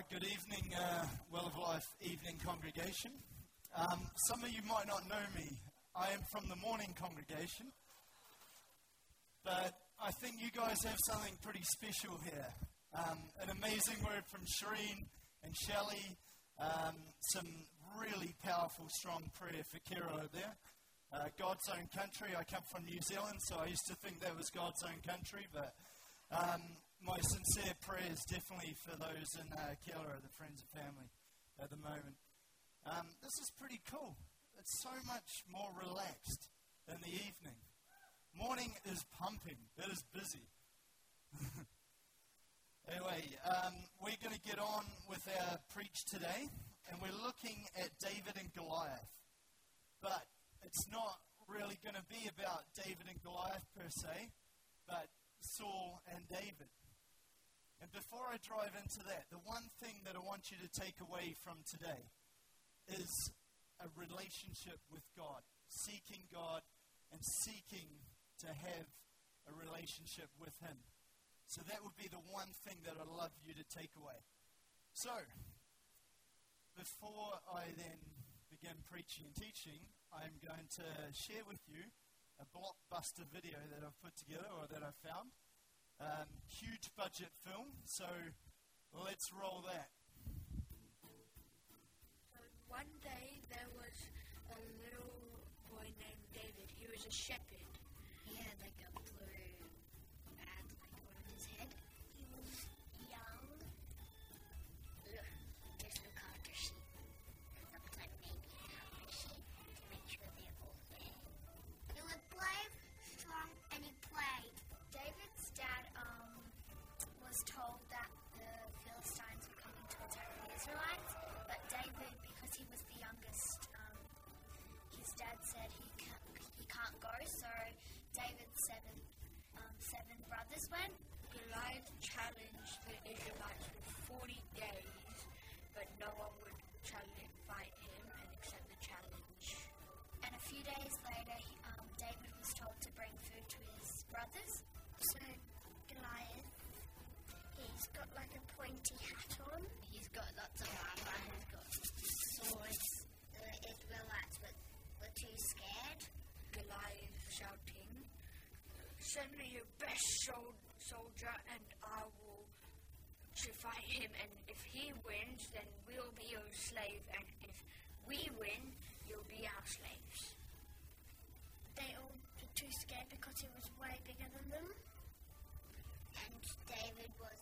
right, good evening, uh, Well of Life evening congregation. Um, some of you might not know me. I am from the morning congregation. But I think you guys have something pretty special here. Um, an amazing word from Shireen and Shelley. Um, some really powerful, strong prayer for Kira there. Uh, God's own country. I come from New Zealand, so I used to think that was God's own country, but um, my sincere prayers definitely for those in uh, the friends and family at the moment. Um, this is pretty cool. It's so much more relaxed than the evening. Morning is pumping. It is busy. anyway, um, we're going to get on with our preach today, and we're looking at David and Goliath. But it's not really going to be about David and Goliath per se, but Saul and David. And before I drive into that, the one thing that I want you to take away from today is a relationship with God, seeking God and seeking to have a relationship with Him. So that would be the one thing that I'd love you to take away. So, before I then begin preaching and teaching, I'm going to share with you a blockbuster video that I've put together or that I found. Um, huge budget film, so let's roll that. One day there was a little boy named David. He was a shepherd. He was the youngest, um, his dad said he can't, he can't go, so David's seven, um, seven brothers went. Goliath challenged the Israelites for 40 days, but no one would challenge, fight him and accept the challenge. And a few days later, he, um, David was told to bring food to his brothers. So Goliath, he's got like a pointy hat on. He's got lots of armor. He's got swords. The Israelites were, were too scared. Goliath shouting, Send me your best soldier and I will to fight him. And if he wins, then we'll be your slave. And if we win, you'll be our slaves. They all were too scared because he was way bigger than them. And David was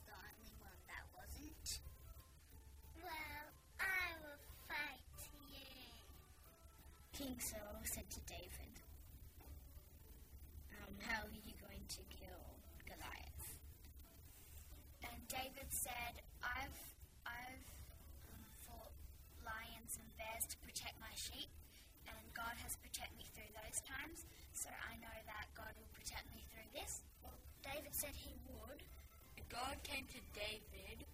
said, I've, I've um, fought lions and bears to protect my sheep, and God has protected me through those times, so I know that God will protect me through this. Well, David said he would. God came to David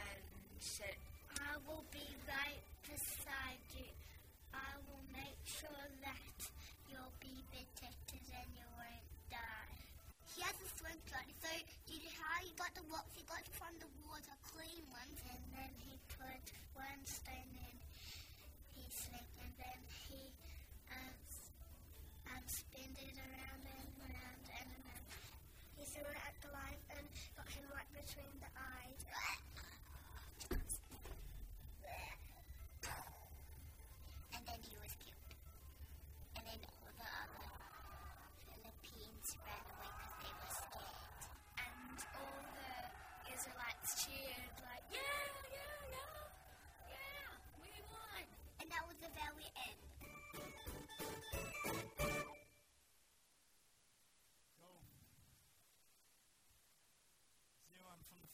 and said, I will be right beside you. I will make sure that you'll be protected and you won't die. He has a slingshot, so you how he got the rocks he got from the water, clean and then he put one stone in his sling, and then he um, um, spinned it around and around and around. He threw it at Goliath and got him right between the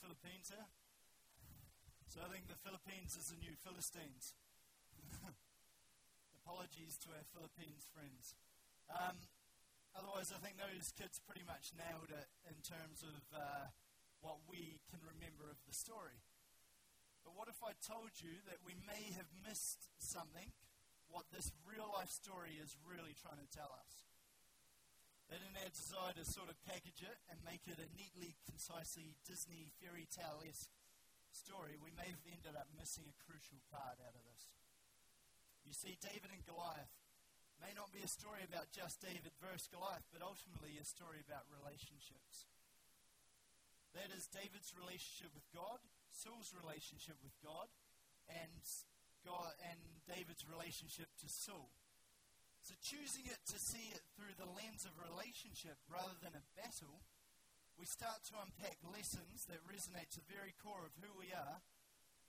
Philippines here? So I think the Philippines is the new Philistines. Apologies to our Philippines friends. Um, otherwise, I think those kids pretty much nailed it in terms of uh, what we can remember of the story. But what if I told you that we may have missed something, what this real life story is really trying to tell us? They didn't have desire to sort of package it and make it a neatly, concisely Disney fairy tale esque story, we may have ended up missing a crucial part out of this. You see, David and Goliath may not be a story about just David versus Goliath, but ultimately a story about relationships. That is David's relationship with God, Saul's relationship with God, and God and David's relationship to Saul. So choosing it to see it through the lens of relationship rather than a battle, we start to unpack lessons that resonate to the very core of who we are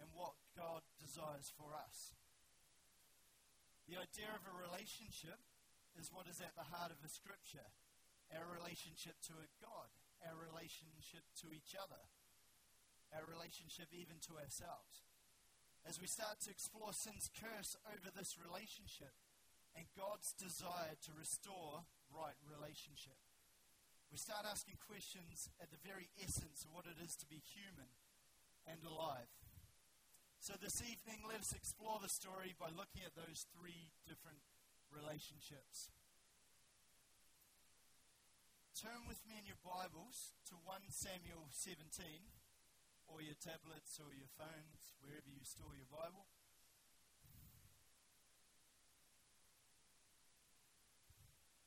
and what God desires for us. The idea of a relationship is what is at the heart of a scripture our relationship to a God, our relationship to each other, our relationship even to ourselves. As we start to explore sin's curse over this relationship, and God's desire to restore right relationship. We start asking questions at the very essence of what it is to be human and alive. So this evening, let us explore the story by looking at those three different relationships. Turn with me in your Bibles to 1 Samuel 17, or your tablets or your phones, wherever you store your Bible.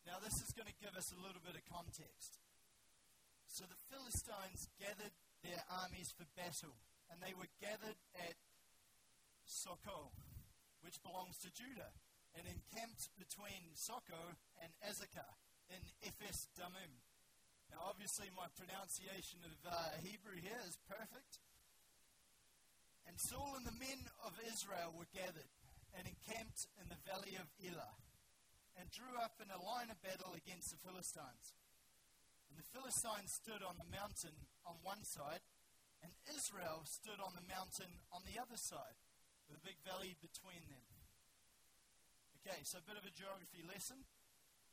Now, this is going to give us a little bit of context. So, the Philistines gathered their armies for battle, and they were gathered at Socoh, which belongs to Judah, and encamped between Socoh and Azekah in Ephes Damim. Now, obviously, my pronunciation of uh, Hebrew here is perfect. And Saul and the men of Israel were gathered and encamped in the valley of Elah and drew up in a line of battle against the Philistines. And the Philistines stood on the mountain on one side, and Israel stood on the mountain on the other side, with a big valley between them. Okay, so a bit of a geography lesson.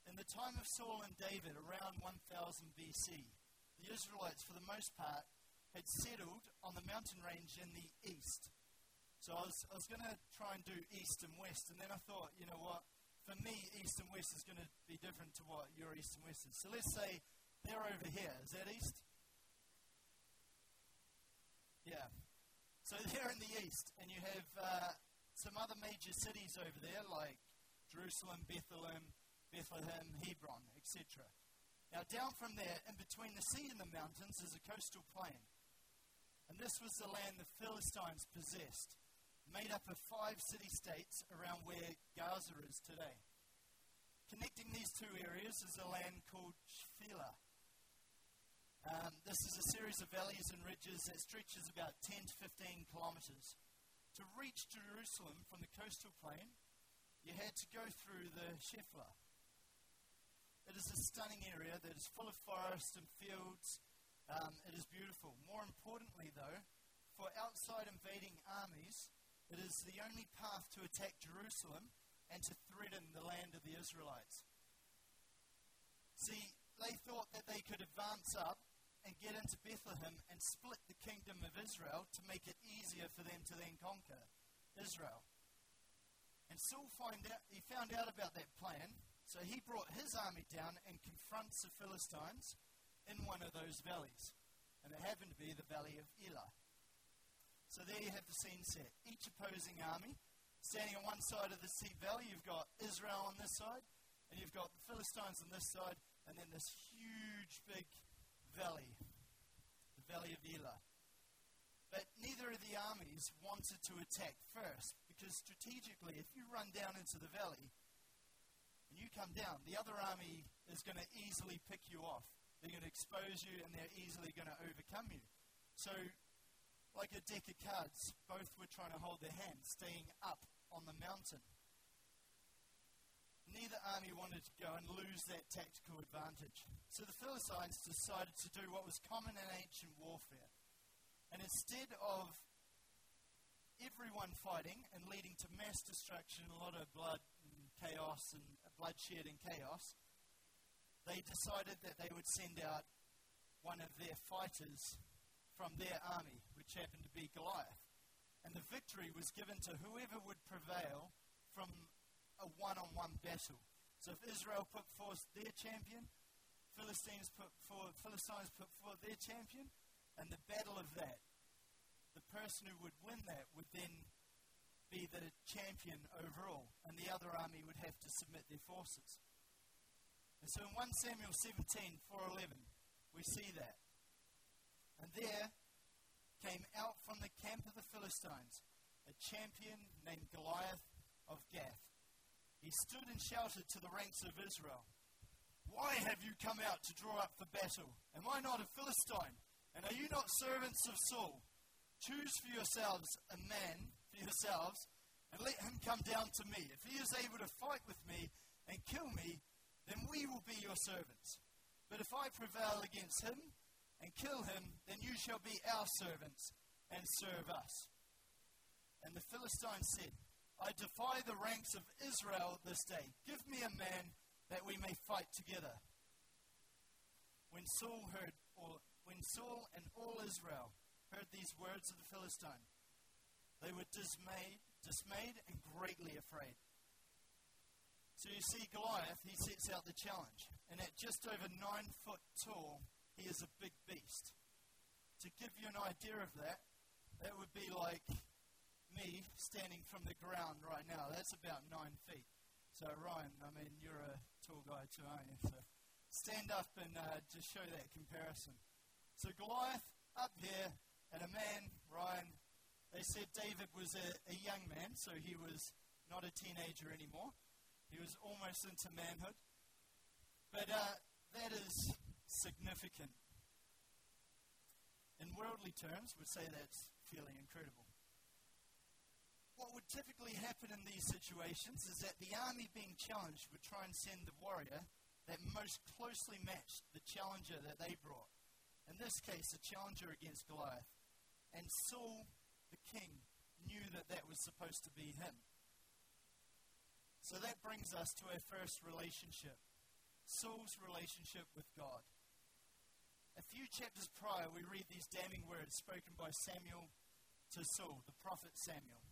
In the time of Saul and David, around 1000 BC, the Israelites, for the most part, had settled on the mountain range in the east. So I was, I was going to try and do east and west, and then I thought, you know what? For me, east and west is going to be different to what your east and west is. So let's say they're over here. Is that east? Yeah. So they're in the east, and you have uh, some other major cities over there, like Jerusalem, Bethlehem, Bethlehem, Hebron, etc. Now, down from there, in between the sea and the mountains, is a coastal plain. And this was the land the Philistines possessed made up of five city states around where Gaza is today. Connecting these two areas is a land called Shephelah. Um, this is a series of valleys and ridges that stretches about 10 to 15 kilometres. To reach Jerusalem from the coastal plain, you had to go through the Shephelah. It is a stunning area that is full of forests and fields. Um, it is beautiful. More importantly, though, for outside invading armies, it is the only path to attack Jerusalem and to threaten the land of the Israelites. See, they thought that they could advance up and get into Bethlehem and split the kingdom of Israel to make it easier for them to then conquer Israel. And Saul find out, he found out about that plan, so he brought his army down and confronts the Philistines in one of those valleys. And it happened to be the valley of Elah. So there you have the scene set. Each opposing army standing on one side of the sea valley. You've got Israel on this side, and you've got the Philistines on this side, and then this huge big valley, the valley of Elah. But neither of the armies wanted to attack first, because strategically, if you run down into the valley and you come down, the other army is going to easily pick you off. They're going to expose you, and they're easily going to overcome you. So like a deck of cards. Both were trying to hold their hands, staying up on the mountain. Neither army wanted to go and lose that tactical advantage. So the Philistines decided to do what was common in ancient warfare. And instead of everyone fighting and leading to mass destruction, a lot of blood and chaos and bloodshed and chaos, they decided that they would send out one of their fighters from their army which happened to be Goliath. And the victory was given to whoever would prevail from a one on one battle. So if Israel put forth their champion, Philistines put forward, Philistines put forward their champion, and the battle of that the person who would win that would then be the champion overall, and the other army would have to submit their forces. And so in 1 Samuel 17, 411, we see that. And there came out from the camp of the Philistines a champion named Goliath of Gath. He stood and shouted to the ranks of Israel, Why have you come out to draw up for battle? Am I not a Philistine? And are you not servants of Saul? Choose for yourselves a man for yourselves, and let him come down to me. If he is able to fight with me and kill me, then we will be your servants. But if I prevail against him and kill him, then you shall be our servants and serve us. And the Philistine said, I defy the ranks of Israel this day. Give me a man that we may fight together. When Saul heard, or when Saul and all Israel heard these words of the Philistine, they were dismayed, dismayed and greatly afraid. So you see, Goliath, he sets out the challenge. And at just over nine foot tall, he is a big beast. To give you an idea of that, that would be like me standing from the ground right now. That's about nine feet. So, Ryan, I mean, you're a tall guy too, aren't you? So, stand up and uh, just show that comparison. So, Goliath up here, and a man, Ryan, they said David was a, a young man, so he was not a teenager anymore. He was almost into manhood. But uh, that is significant. In worldly terms, we would say that's fairly incredible what would typically happen in these situations is that the army being challenged would try and send the warrior that most closely matched the challenger that they brought. In this case, a challenger against Goliath. And Saul, the king, knew that that was supposed to be him. So that brings us to our first relationship Saul's relationship with God. A few chapters prior, we read these damning words spoken by Samuel to Saul, the prophet Samuel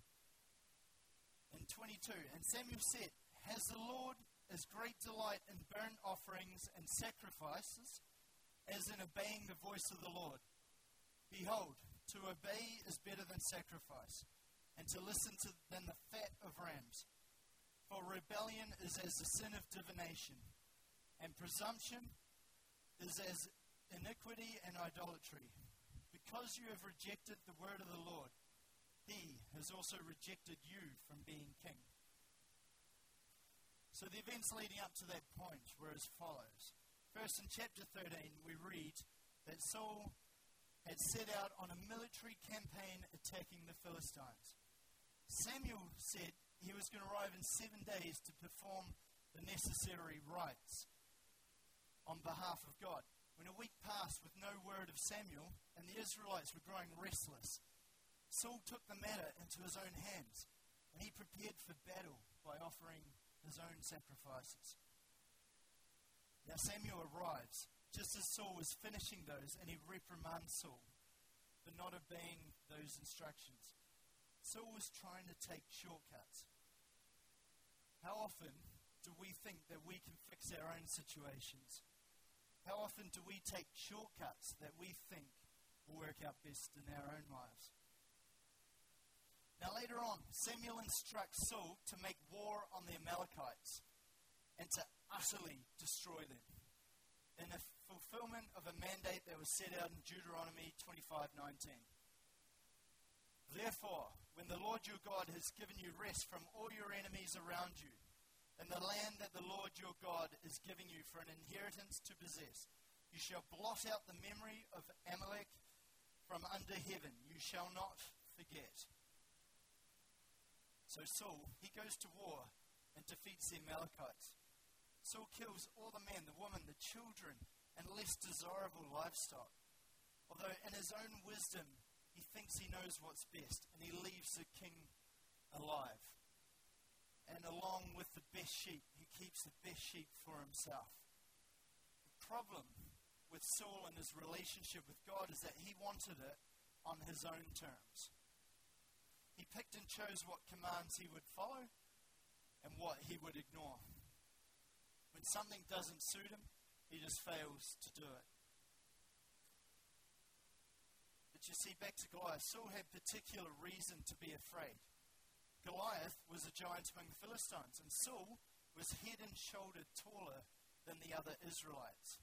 in 22. And Samuel said, Has the Lord as great delight in burnt offerings and sacrifices as in obeying the voice of the Lord? Behold, to obey is better than sacrifice, and to listen to than the fat of rams. For rebellion is as the sin of divination, and presumption is as iniquity and idolatry. Because you have rejected the word of the Lord, he has also rejected you from being king. So the events leading up to that point were as follows. First, in chapter 13, we read that Saul had set out on a military campaign attacking the Philistines. Samuel said he was going to arrive in seven days to perform the necessary rites on behalf of God. When a week passed with no word of Samuel, and the Israelites were growing restless, Saul took the matter into his own hands, and he prepared for battle by offering his own sacrifices. Now Samuel arrives just as Saul was finishing those, and he reprimands Saul for not obeying those instructions. Saul was trying to take shortcuts. How often do we think that we can fix our own situations? How often do we take shortcuts that we think will work out best in our own lives? Now, later on, Samuel instructs Saul to make war on the Amalekites and to utterly destroy them in a fulfillment of a mandate that was set out in Deuteronomy 25:19. Therefore, when the Lord your God has given you rest from all your enemies around you, and the land that the Lord your God is giving you for an inheritance to possess, you shall blot out the memory of Amalek from under heaven. You shall not forget. So Saul, he goes to war and defeats the Amalekites. Saul kills all the men, the women, the children, and less desirable livestock. Although in his own wisdom, he thinks he knows what's best, and he leaves the king alive. And along with the best sheep, he keeps the best sheep for himself. The problem with Saul and his relationship with God is that he wanted it on his own terms. He picked and chose what commands he would follow and what he would ignore. When something doesn't suit him, he just fails to do it. But you see, back to Goliath, Saul had particular reason to be afraid. Goliath was a giant among the Philistines, and Saul was head and shoulder taller than the other Israelites.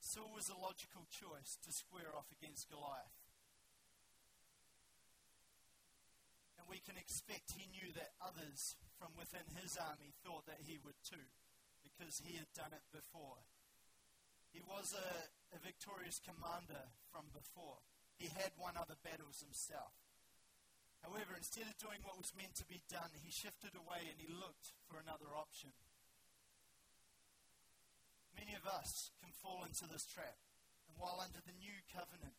Saul was a logical choice to square off against Goliath. And we can expect he knew that others from within his army thought that he would too, because he had done it before. He was a, a victorious commander from before. He had won other battles himself. However, instead of doing what was meant to be done, he shifted away and he looked for another option. Many of us can fall into this trap. And while under the new covenant,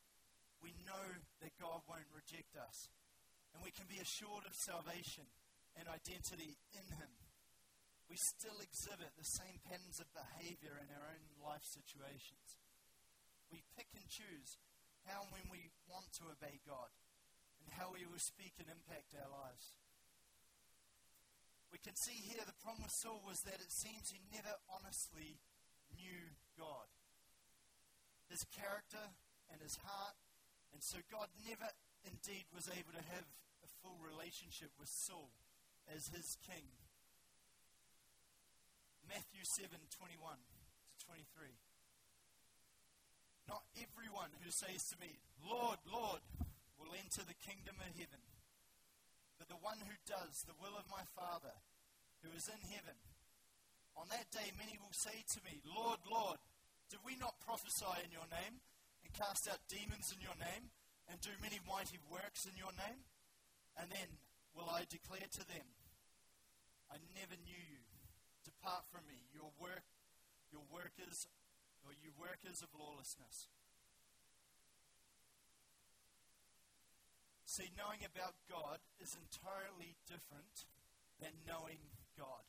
we know that God won't reject us. And we can be assured of salvation and identity in Him. We still exhibit the same patterns of behavior in our own life situations. We pick and choose how and when we want to obey God how we will speak and impact our lives. We can see here the problem with Saul was that it seems he never honestly knew God. His character and his heart, and so God never indeed was able to have a full relationship with Saul as his king. Matthew 7 21 to 23. Not everyone who says to me, Lord, Lord, will enter the kingdom of heaven, but the one who does the will of my Father who is in heaven. On that day, many will say to me, Lord, Lord, did we not prophesy in your name, and cast out demons in your name, and do many mighty works in your name? And then will I declare to them, I never knew you. Depart from me, your work, your workers, or you workers of lawlessness. See, knowing about God is entirely different than knowing God,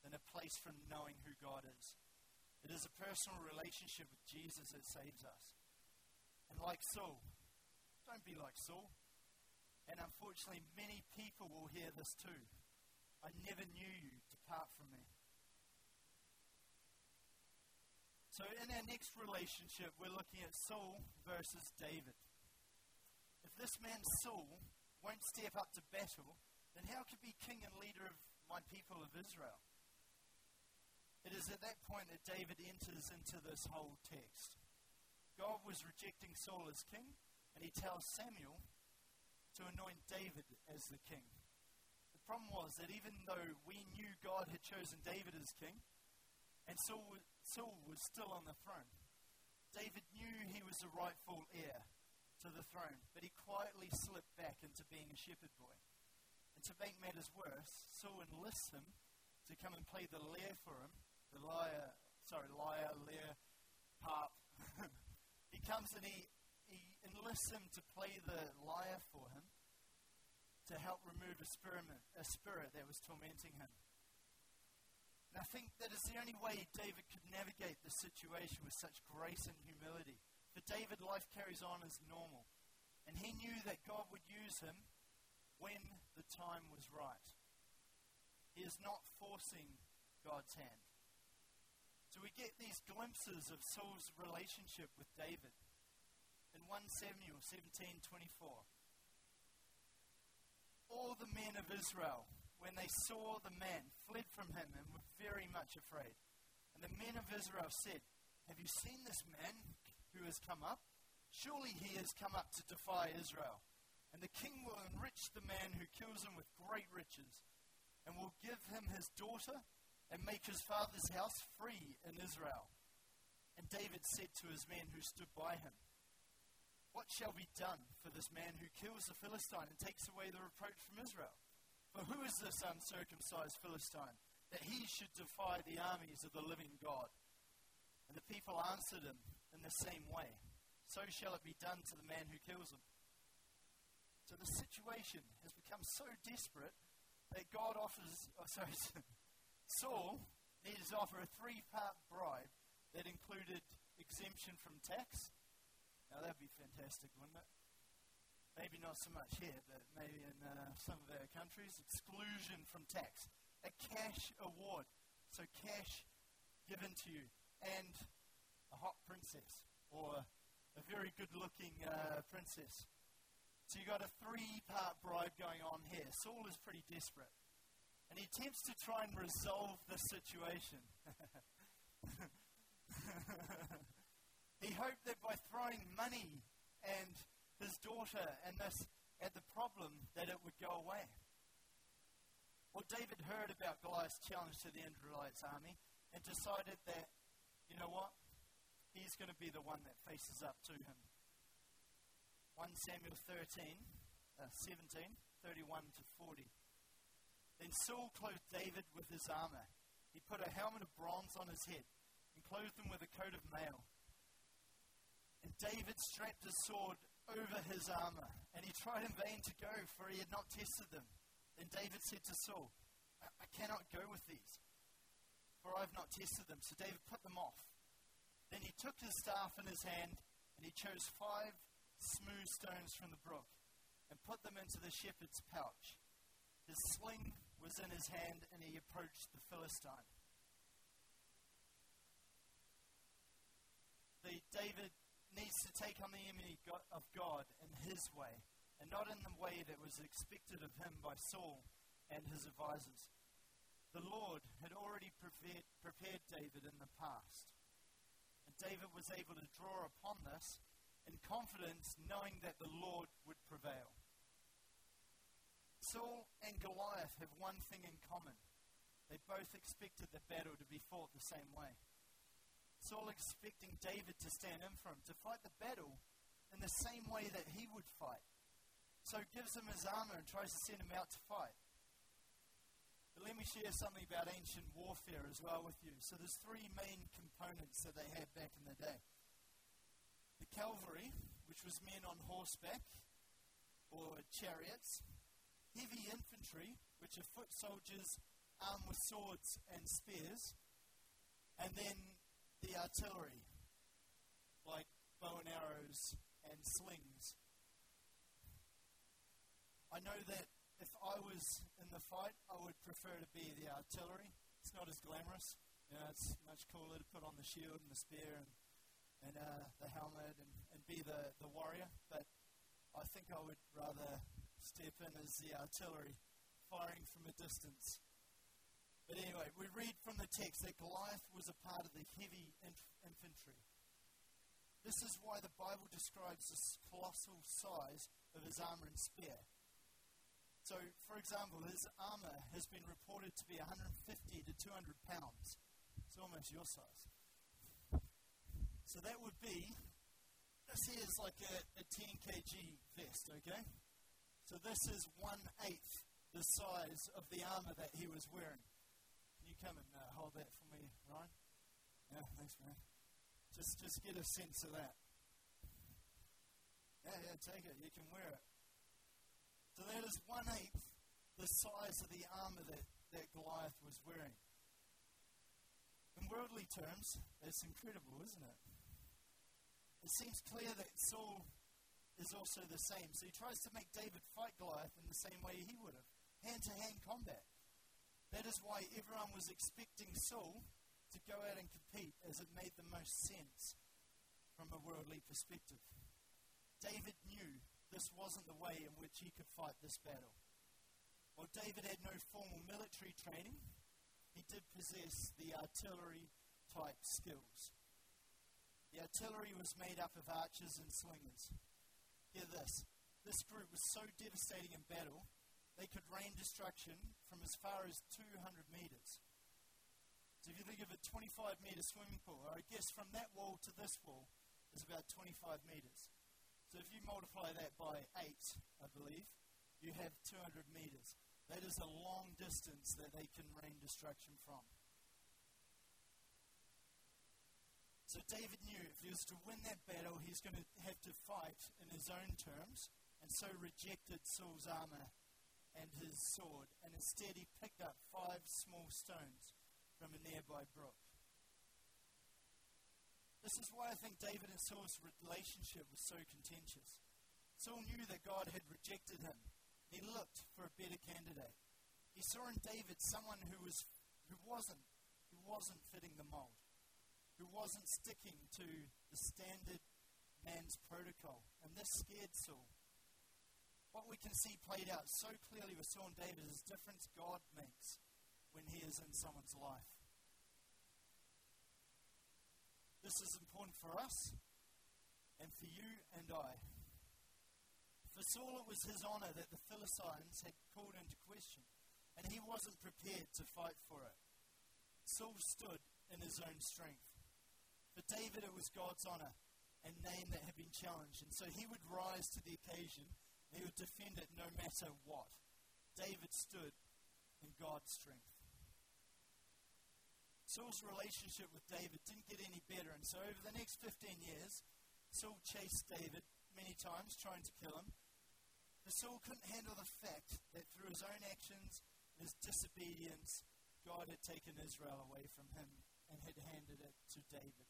than a place from knowing who God is. It is a personal relationship with Jesus that saves us. And like Saul, don't be like Saul. And unfortunately, many people will hear this too. I never knew you. Depart from me. So, in our next relationship, we're looking at Saul versus David. This man, Saul, won't step up to battle, then how could be king and leader of my people of Israel? It is at that point that David enters into this whole text. God was rejecting Saul as king, and he tells Samuel to anoint David as the king. The problem was that even though we knew God had chosen David as king, and Saul, Saul was still on the throne, David knew he was the rightful heir to the throne, but he quietly slipped back into being a shepherd boy. And to make matters worse, Saul enlists him to come and play the lyre for him, the lyre, sorry, lyre, lyre, harp. he comes and he enlists him to play the lyre for him to help remove a spirit, a spirit that was tormenting him. And I think that is the only way David could navigate the situation with such grace and humility. For David, life carries on as normal. And he knew that God would use him when the time was right. He is not forcing God's hand. So we get these glimpses of Saul's relationship with David in 1 Samuel 17:24. All the men of Israel, when they saw the man, fled from him and were very much afraid. And the men of Israel said, Have you seen this man who has come up? Surely he has come up to defy Israel. And the king will enrich the man who kills him with great riches, and will give him his daughter, and make his father's house free in Israel. And David said to his men who stood by him, what shall be done for this man who kills the Philistine and takes away the reproach from Israel? For who is this uncircumcised Philistine that he should defy the armies of the living God? And the people answered him in the same way So shall it be done to the man who kills him. So the situation has become so desperate that God offers, oh, sorry, Saul needed to offer a three part bribe that included exemption from tax, now that'd be fantastic, wouldn't it? Maybe not so much here, but maybe in uh, some of our countries, exclusion from tax. A cash award. So cash given to you. And a hot princess or a very good looking uh, princess. So you've got a three part bribe going on here. Saul is pretty desperate. And he attempts to try and resolve the situation. he hoped that by throwing money and his daughter and this at the problem, that it would go away. Well, David heard about Goliath's challenge to the Israelites' army and decided that, you know what? He's going to be the one that faces up to him. 1 Samuel 13, uh, 17, 31 to 40. Then Saul clothed David with his armor. He put a helmet of bronze on his head and clothed him with a coat of mail. And David strapped his sword over his armor, and he tried in vain to go, for he had not tested them. Then David said to Saul, I, I cannot go with these, for I have not tested them. So David put them off. Then he took his staff in his hand, and he chose five smooth stones from the brook, and put them into the shepherd's pouch. His sling was in his hand, and he approached the Philistine. The David needs to take on the enemy of God in his way, and not in the way that was expected of him by Saul and his advisors. The Lord had already prepared, prepared David in the past. David was able to draw upon this in confidence, knowing that the Lord would prevail. Saul and Goliath have one thing in common. They both expected the battle to be fought the same way. Saul expecting David to stand in for him, to fight the battle in the same way that he would fight. So gives him his armor and tries to send him out to fight. But let me share something about ancient warfare as well with you. So there's three main components that they had back in the day. The cavalry, which was men on horseback or chariots. Heavy infantry, which are foot soldiers armed with swords and spears. And then the artillery, like bow and arrows and slings. I know that I was in the fight, I would prefer to be the artillery. It's not as glamorous. You know, it's much cooler to put on the shield and the spear and, and uh, the helmet and, and be the, the warrior. But I think I would rather step in as the artillery, firing from a distance but anyway, we read from the text that Goliath was a part of the heavy inf- infantry. This is why the Bible describes the colossal size of his armor and spear. So, for example, his armor has been reported to be 150 to 200 pounds. It's almost your size. So that would be, this here is like a, a 10 kg vest, okay? So this is one eighth the size of the armor that he was wearing Can you come and uh, hold that for me, Ryan? Yeah, thanks, man. Just, just get a sense of that. Yeah, yeah, take it. You can wear it. So that is one eighth the size of the armor that, that Goliath was wearing. In worldly terms, that's incredible, isn't it? It seems clear that Saul is also the same. So he tries to make David fight Goliath in the same way he would have hand to hand combat. That is why everyone was expecting Saul to go out and compete as it made the most sense from a worldly perspective. David knew this wasn't the way in which he could fight this battle. While David had no formal military training, he did possess the artillery type skills. The artillery was made up of archers and slingers. Hear this this group was so devastating in battle they could rain destruction from as far as 200 meters. So if you think of a 25 meter swimming pool, or I guess from that wall to this wall is about 25 meters. So if you multiply that by 8, I believe, you have 200 meters. That is a long distance that they can rain destruction from. So David knew if he was to win that battle, he's going to have to fight in his own terms, and so rejected Saul's armor and his sword, and instead he picked up five small stones from a nearby brook. This is why I think David and Saul's relationship was so contentious. Saul knew that God had rejected him. He looked for a better candidate. He saw in David someone who was who wasn't who wasn't fitting the mold, who wasn't sticking to the standard man's protocol. And this scared Saul. What we can see played out so clearly with Saul and David is the difference God makes when he is in someone's life. This is important for us and for you and I. For Saul, it was his honor that the Philistines had called into question, and he wasn't prepared to fight for it. Saul stood in his own strength. For David, it was God's honor and name that had been challenged, and so he would rise to the occasion and he would defend it no matter what. David stood in God's strength. Saul's relationship with David didn't get any better, and so over the next 15 years, Saul chased David many times, trying to kill him. But Saul couldn't handle the fact that through his own actions his disobedience, God had taken Israel away from him and had handed it to David.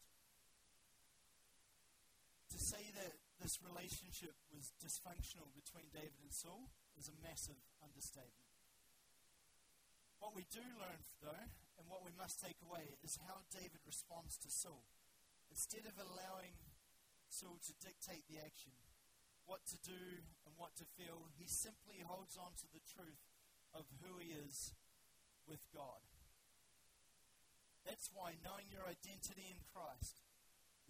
To say that this relationship was dysfunctional between David and Saul is a massive understatement. What we do learn, though, and what we must take away, is how David responds to Saul. Instead of allowing Saul to dictate the action, what to do and what to feel, he simply holds on to the truth of who he is with God. That's why knowing your identity in Christ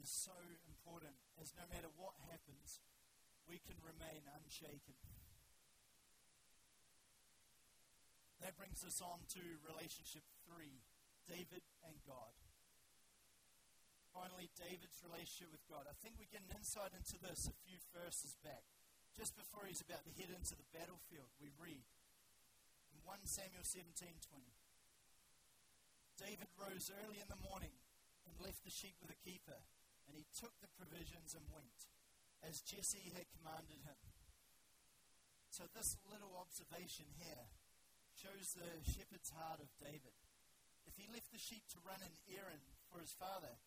is so important, as no matter what happens, we can remain unshaken. That brings us on to relationship three David and God. Finally, David's relationship with God. I think we get an insight into this a few verses back. Just before he's about to head into the battlefield, we read in 1 Samuel 17 20. David rose early in the morning and left the sheep with a keeper, and he took the provisions and went, as Jesse had commanded him. So, this little observation here shows the shepherd's heart of David. If he left the sheep to run an errand for his father,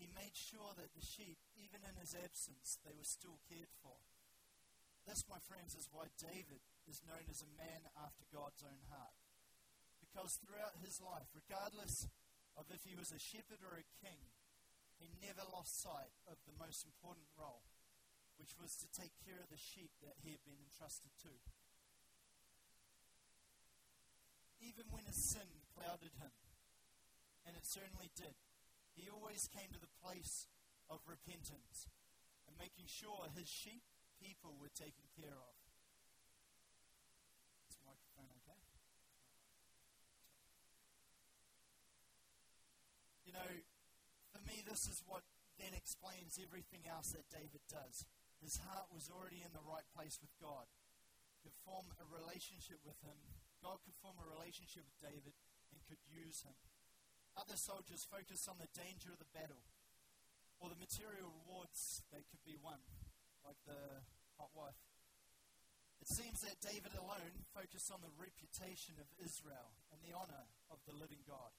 he made sure that the sheep, even in his absence, they were still cared for. This, my friends, is why David is known as a man after God's own heart. Because throughout his life, regardless of if he was a shepherd or a king, he never lost sight of the most important role, which was to take care of the sheep that he had been entrusted to even when his sin clouded him. And it certainly did. He always came to the place of repentance and making sure his sheep people were taken care of. Is the microphone okay? You know, for me, this is what then explains everything else that David does. His heart was already in the right place with God. To form a relationship with him God could form a relationship with David and could use him. Other soldiers focus on the danger of the battle or the material rewards that could be won, like the hot wife. It seems that David alone focused on the reputation of Israel and the honor of the living God.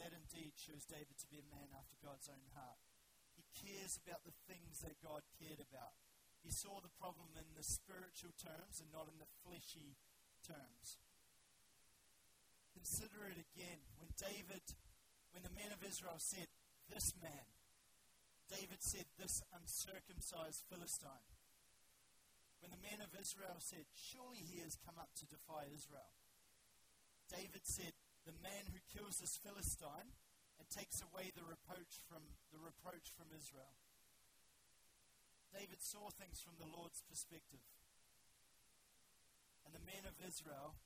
That indeed shows David to be a man after God's own heart. He cares about the things that God cared about. He saw the problem in the spiritual terms and not in the fleshy terms. Consider it again. When David, when the men of Israel said, This man, David said, This uncircumcised Philistine. When the men of Israel said, Surely he has come up to defy Israel. David said, The man who kills this Philistine and takes away the reproach from, the reproach from Israel. David saw things from the Lord's perspective. And the men of Israel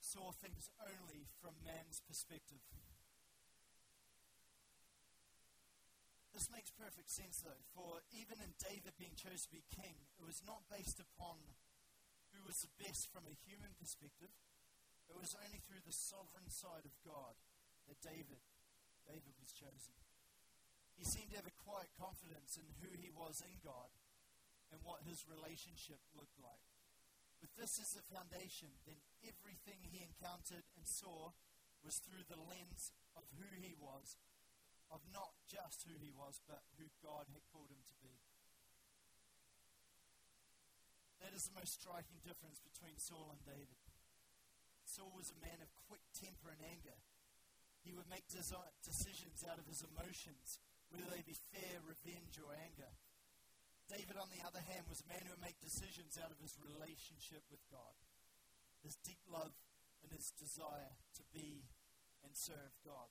saw things only from man's perspective. This makes perfect sense, though, for even in David being chosen to be king, it was not based upon who was the best from a human perspective. It was only through the sovereign side of God that David, David was chosen. He seemed to have a quiet confidence in who he was in God and what his relationship looked like. With this is the foundation, then everything he encountered and saw was through the lens of who he was, of not just who he was, but who God had called him to be. That is the most striking difference between Saul and David. Saul was a man of quick temper and anger. He would make decisions out of his emotions whether they be fear, revenge, or anger. David, on the other hand, was a man who would make decisions out of his relationship with God, his deep love and his desire to be and serve God,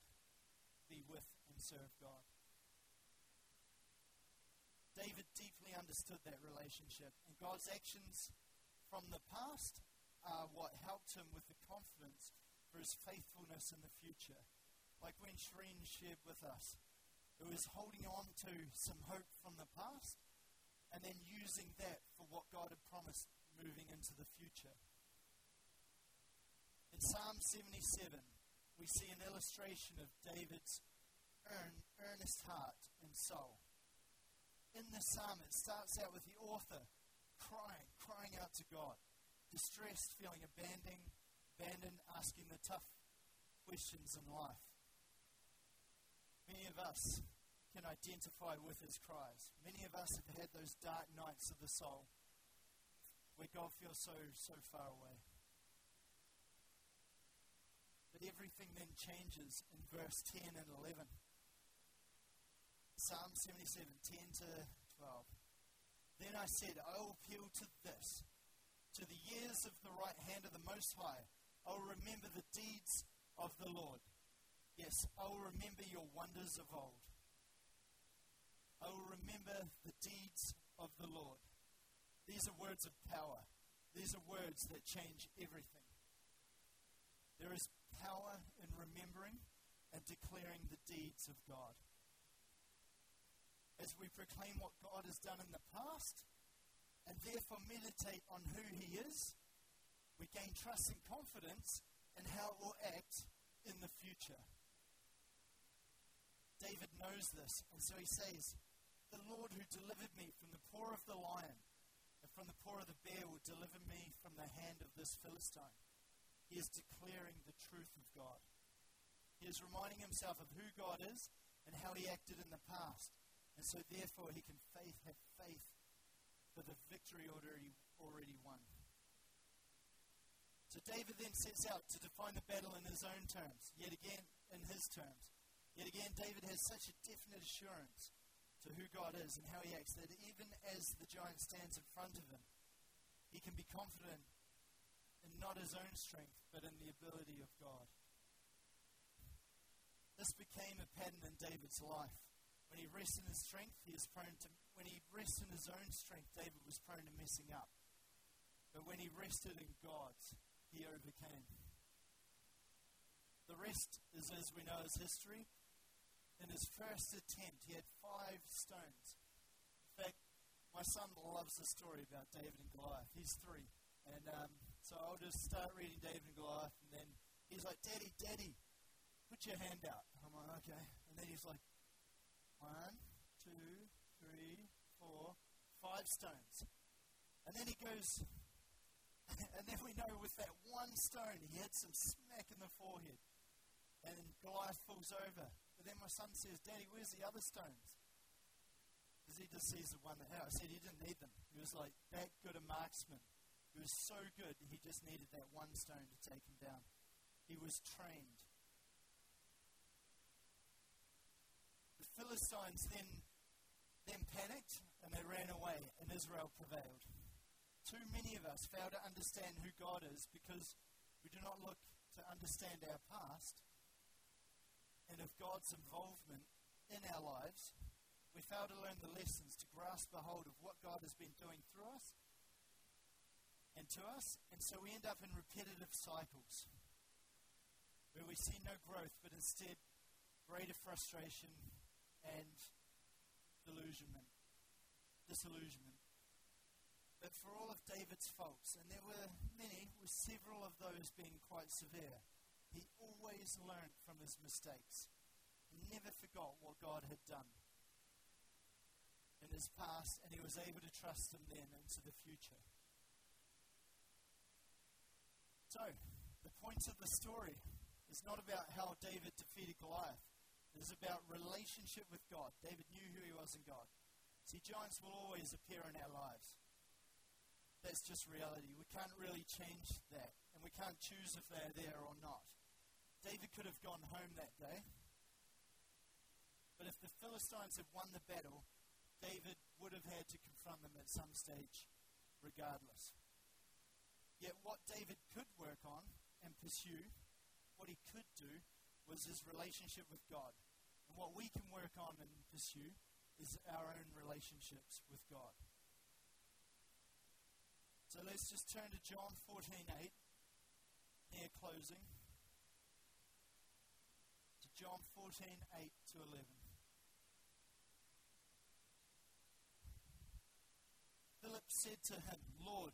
be with and serve God. David deeply understood that relationship, and God's actions from the past are what helped him with the confidence for his faithfulness in the future. Like when Shireen shared with us, it was holding on to some hope from the past and then using that for what God had promised moving into the future. In Psalm 77, we see an illustration of David's earnest heart and soul in the psalm, it starts out with the author crying, crying out to God, distressed, feeling abandoned, abandoned, asking the tough questions in life. Many of us can identify with his cries. Many of us have had those dark nights of the soul where God feels so, so far away. But everything then changes in verse 10 and 11. Psalm 77, 10 to 12. Then I said, I will appeal to this, to the years of the right hand of the Most High. I will remember the deeds of the Lord. Yes, I will remember your wonders of old. I will remember the deeds of the Lord. These are words of power. These are words that change everything. There is power in remembering and declaring the deeds of God as we proclaim what God has done in the past and therefore meditate on who He is, we gain trust and confidence in how it will act in the future. David knows this, and so he says, The Lord who delivered me from the paw of the lion and from the paw of the bear will deliver me from the hand of this Philistine. He is declaring the truth of God. He is reminding himself of who God is and how he acted in the past. And so, therefore, he can faith, have faith for the victory already, already won. So, David then sets out to define the battle in his own terms, yet again in his terms. Yet again, David has such a definite assurance to who God is and how he acts that even as the giant stands in front of him, he can be confident in not his own strength, but in the ability of God. This became a pattern in David's life. When he rests in his strength, he is prone to. When he rests in his own strength, David was prone to messing up. But when he rested in God's, he overcame. The rest is, as we know, his history. In his first attempt, he had five stones. In fact, my son loves the story about David and Goliath. He's three. And um, so I'll just start reading David and Goliath, and then he's like, Daddy, Daddy, put your hand out. I'm like, okay. And then he's like, one, two, three, four, five stones. And then he goes, and then we know with that one stone, he had some smack in the forehead. And Goliath falls over. But then my son says, Daddy, where's the other stones? Because he just sees the one that I said he didn't need them. He was like that good a marksman. He was so good, that he just needed that one stone to take him down. He was trained. The Philistines then, then panicked and they ran away, and Israel prevailed. Too many of us fail to understand who God is because we do not look to understand our past and of God's involvement in our lives. We fail to learn the lessons to grasp a hold of what God has been doing through us and to us, and so we end up in repetitive cycles where we see no growth, but instead greater frustration and delusionment, disillusionment. But for all of David's faults, and there were many, with several of those being quite severe, he always learned from his mistakes. He never forgot what God had done in his past, and he was able to trust him then into the future. So, the point of the story is not about how David defeated Goliath. It is about relationship with God. David knew who he was in God. See, giants will always appear in our lives. That's just reality. We can't really change that, and we can't choose if they're there or not. David could have gone home that day, But if the Philistines had won the battle, David would have had to confront them at some stage, regardless. Yet what David could work on and pursue, what he could do, was his relationship with God. And what we can work on and pursue is our own relationships with God. So let's just turn to John 14:8 near closing. To John 14:8 to 11. Philip said to him, Lord,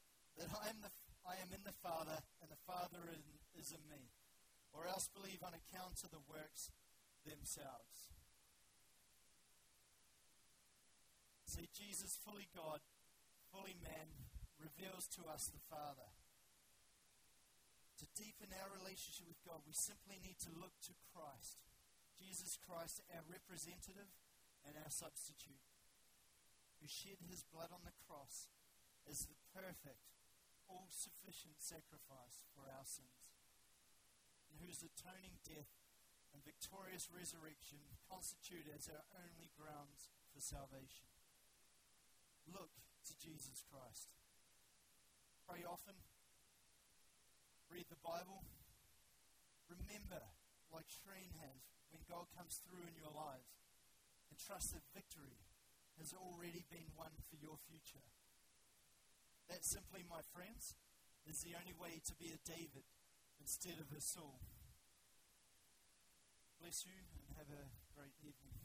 that I am, the, I am in the Father, and the Father in, is in me. Or else believe on account of the works themselves. See, Jesus, fully God, fully man, reveals to us the Father. To deepen our relationship with God, we simply need to look to Christ. Jesus Christ, our representative and our substitute, who shed his blood on the cross as the perfect, all sufficient sacrifice for our sins, and whose atoning death and victorious resurrection constitute as our only grounds for salvation. Look to Jesus Christ. Pray often. Read the Bible. Remember, like Shireen has, when God comes through in your lives, and trust that victory has already been won for your future. That simply, my friends, is the only way to be a David instead of a Saul. Bless you and have a great evening.